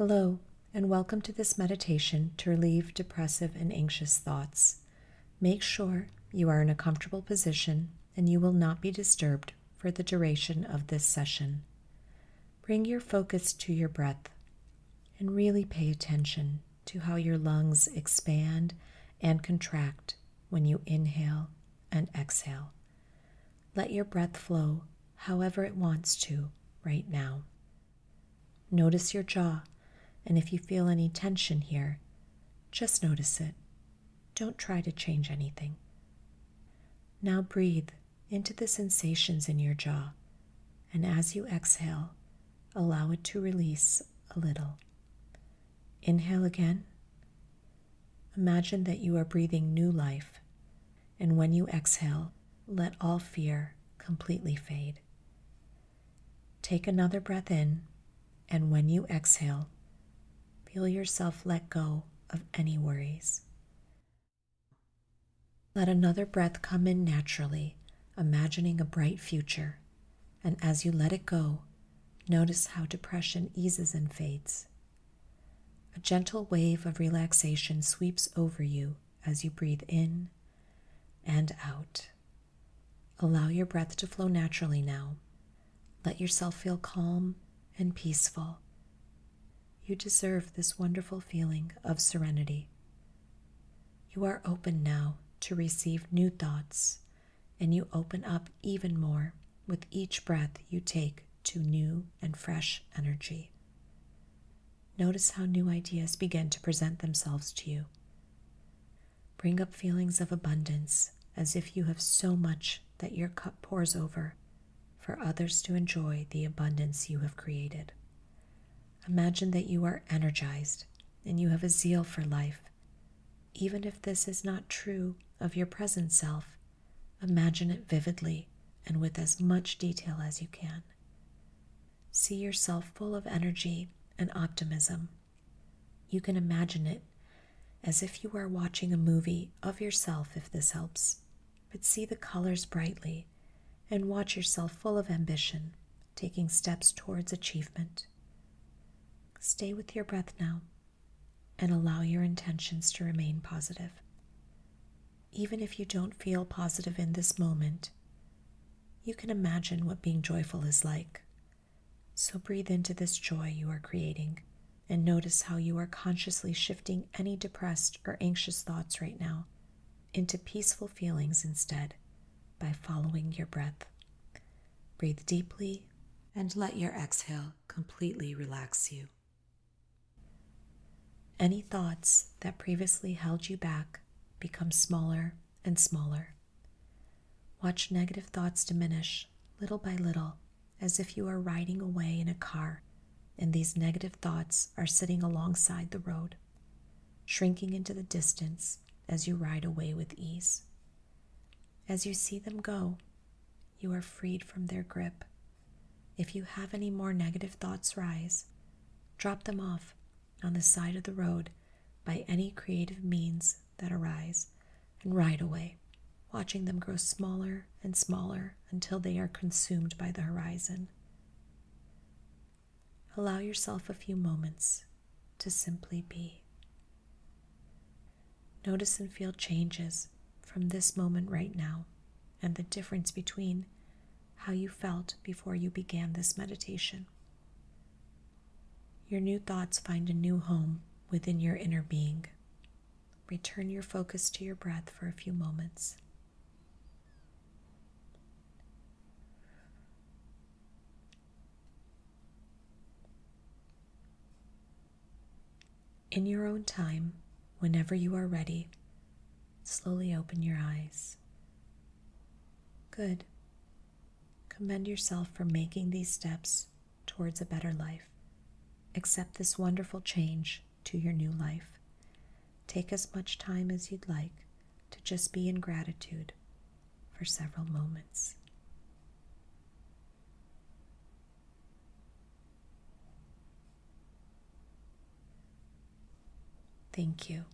Hello, and welcome to this meditation to relieve depressive and anxious thoughts. Make sure you are in a comfortable position and you will not be disturbed for the duration of this session. Bring your focus to your breath and really pay attention to how your lungs expand and contract when you inhale and exhale. Let your breath flow however it wants to right now. Notice your jaw and if you feel any tension here, just notice it. Don't try to change anything. Now breathe into the sensations in your jaw, and as you exhale, allow it to release a little. Inhale again. Imagine that you are breathing new life, and when you exhale, let all fear completely fade. Take another breath in, and when you exhale, Feel yourself let go of any worries. Let another breath come in naturally, imagining a bright future. And as you let it go, notice how depression eases and fades. A gentle wave of relaxation sweeps over you as you breathe in and out. Allow your breath to flow naturally now. Let yourself feel calm and peaceful you deserve this wonderful feeling of serenity. You are open now to receive new thoughts, and you open up even more with each breath you take to new and fresh energy. Notice how new ideas begin to present themselves to you. Bring up feelings of abundance as if you have so much that your cup pours over for others to enjoy the abundance you have created. Imagine that you are energized and you have a zeal for life. Even if this is not true of your present self, imagine it vividly and with as much detail as you can. See yourself full of energy and optimism. You can imagine it as if you are watching a movie of yourself, if this helps. But see the colors brightly and watch yourself full of ambition, taking steps towards achievement. Stay with your breath now and allow your intentions to remain positive. Even if you don't feel positive in this moment, you can imagine what being joyful is like. So breathe into this joy you are creating and notice how you are consciously shifting any depressed or anxious thoughts right now into peaceful feelings instead by following your breath. Breathe deeply and let your exhale completely relax you. Any thoughts that previously held you back become smaller and smaller. Watch negative thoughts diminish little by little as if you are riding away in a car and these negative thoughts are sitting alongside the road, shrinking into the distance as you ride away with ease. As you see them go, you are freed from their grip. If you have any more negative thoughts rise, drop them off on the side of the road by any creative means that arise and ride away, watching them grow smaller and smaller until they are consumed by the horizon. Allow yourself a few moments to simply be. Notice and feel changes from this moment right now and the difference between how you felt before you began this meditation your new thoughts find a new home within your inner being. Return your focus to your breath for a few moments. In your own time, whenever you are ready, slowly open your eyes. Good. Commend yourself for making these steps towards a better life. Accept this wonderful change to your new life. Take as much time as you'd like to just be in gratitude for several moments. Thank you.